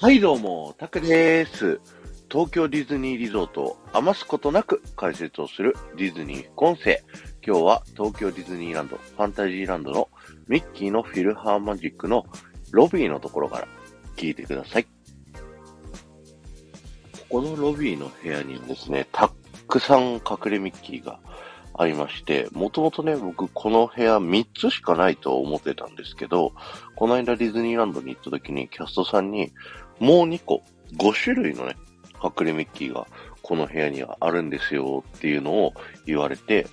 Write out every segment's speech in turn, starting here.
はいどうも、タクです。東京ディズニーリゾートを余すことなく解説をするディズニー副音声。今日は東京ディズニーランド、ファンタジーランドのミッキーのフィルハーマジックのロビーのところから聞いてください。ここのロビーの部屋にはですね、たくさん隠れミッキーがありまして、もともとね、僕この部屋3つしかないと思ってたんですけど、この間ディズニーランドに行った時にキャストさんに、もう2個、5種類のね、隠れミッキーがこの部屋にはあるんですよっていうのを言われて、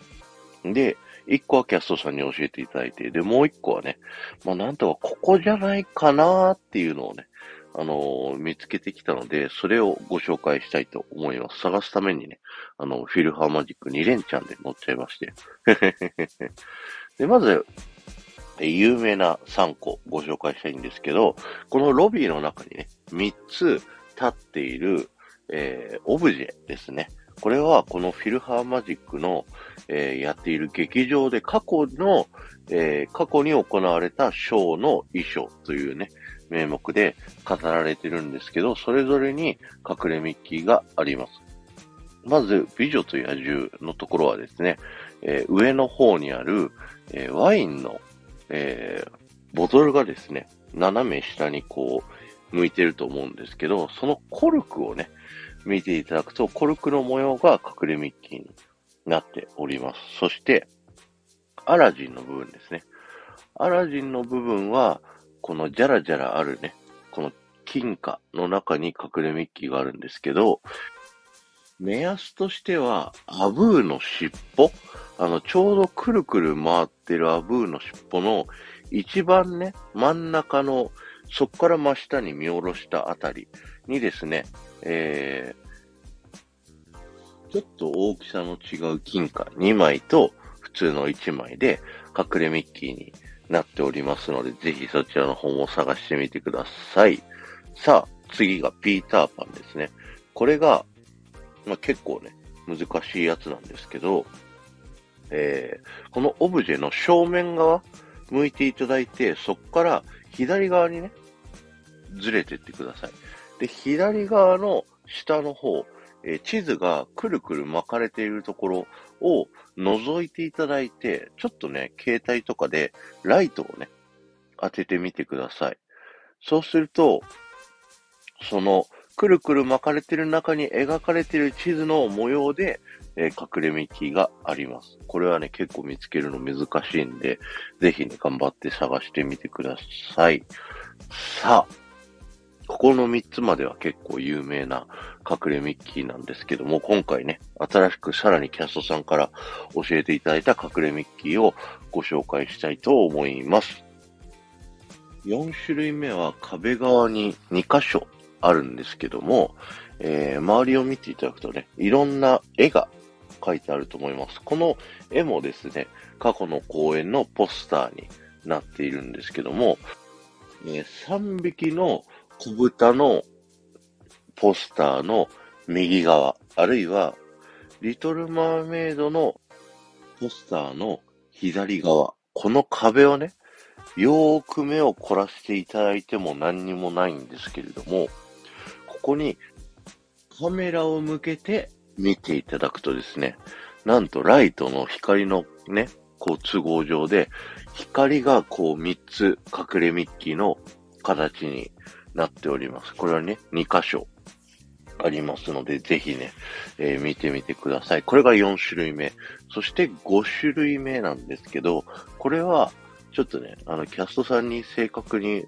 で、1個はキャストさんに教えていただいて、で、もう1個はね、まあなんとかここじゃないかなっていうのをね、あのー、見つけてきたので、それをご紹介したいと思います。探すためにね、あの、フィルハーマジック2連チャンで乗っちゃいまして。で、まず、有名な3個ご紹介したいんですけど、このロビーの中にね、3つ立っている、えー、オブジェですね。これはこのフィルハーマジックの、えー、やっている劇場で過去の、えー、過去に行われたショーの衣装というね、名目で飾られてるんですけど、それぞれに隠れミッキーがあります。まず、美女と野獣のところはですね、えー、上の方にある、え、ワインのえ、ボトルがですね、斜め下にこう、向いてると思うんですけど、そのコルクをね、見ていただくと、コルクの模様が隠れミッキーになっております。そして、アラジンの部分ですね。アラジンの部分は、このジャラジャラあるね、この金貨の中に隠れミッキーがあるんですけど、目安としては、アブーの尻尾あの、ちょうどくるくる回ってるアブーの尻尾の一番ね、真ん中の、そっから真下に見下ろしたあたりにですね、えー、ちょっと大きさの違う金貨2枚と普通の1枚で隠れミッキーになっておりますので、ぜひそちらの方も探してみてください。さあ、次がピーターパンですね。これが、まあ、結構ね、難しいやつなんですけど、えー、このオブジェの正面側、向いていただいて、そこから左側にね、ずれてってください。で、左側の下の方、え、地図がくるくる巻かれているところを覗いていただいて、ちょっとね、携帯とかでライトをね、当ててみてください。そうすると、その、くるくる巻かれてる中に描かれてる地図の模様で、えー、隠れミッキーがあります。これはね、結構見つけるの難しいんで、ぜひね、頑張って探してみてください。さあ、ここの3つまでは結構有名な隠れミッキーなんですけども、今回ね、新しくさらにキャストさんから教えていただいた隠れミッキーをご紹介したいと思います。4種類目は壁側に2箇所あるんですけども、えー、周りを見ていただくとね、いろんな絵が書いてあると思います。この絵もですね、過去の公演のポスターになっているんですけども、えー、3匹の小豚のポスターの右側、あるいは、リトルマーメイドのポスターの左側、この壁をね、よーく目を凝らしていただいても何にもないんですけれども、こにカメラを向けて見ていただくとですね、なんとライトの光のね、こう都合上で、光がこう3つ隠れミッキーの形になっております。これはね、2箇所ありますので、ぜひね、えー、見てみてください。これが4種類目。そして5種類目なんですけど、これは、ちょっとね、あの、キャストさんに正確に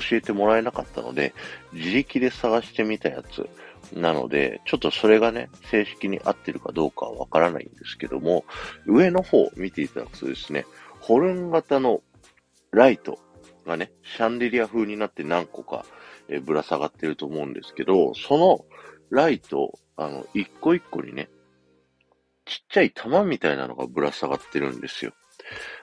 教えてもらえなかったので、自力で探してみたやつなので、ちょっとそれがね、正式に合ってるかどうかはわからないんですけども、上の方見ていただくとですね、ホルン型のライトがね、シャンデリア風になって何個か、えぶら下がってると思うんですけど、そのライト、あの、一個一個にね、ちっちゃい玉みたいなのがぶら下がってるんですよ。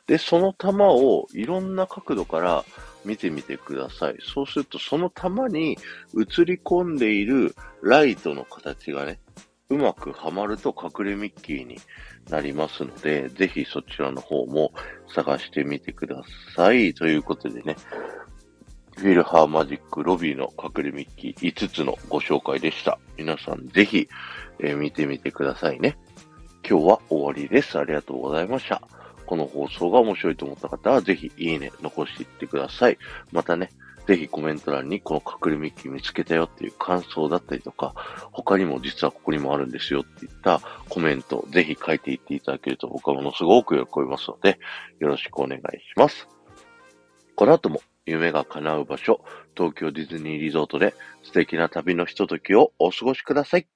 で、その玉をいろんな角度から見てみてください。そうすると、その玉に映り込んでいるライトの形がね、うまくはまると隠れミッキーになりますので、ぜひそちらの方も探してみてください。ということでね、フィルハーマジックロビーの隠れミッキー5つのご紹介でした。皆さんぜひ、えー、見てみてくださいね。今日は終わりです。ありがとうございました。この放送が面白いと思った方はぜひいいね残していってください。またね、ぜひコメント欄にこの隠れミッキー見つけたよっていう感想だったりとか、他にも実はここにもあるんですよっていったコメント、ぜひ書いていっていただけると僕はものすごく喜びますので、よろしくお願いします。この後も夢が叶う場所、東京ディズニーリゾートで素敵な旅のひとときをお過ごしください。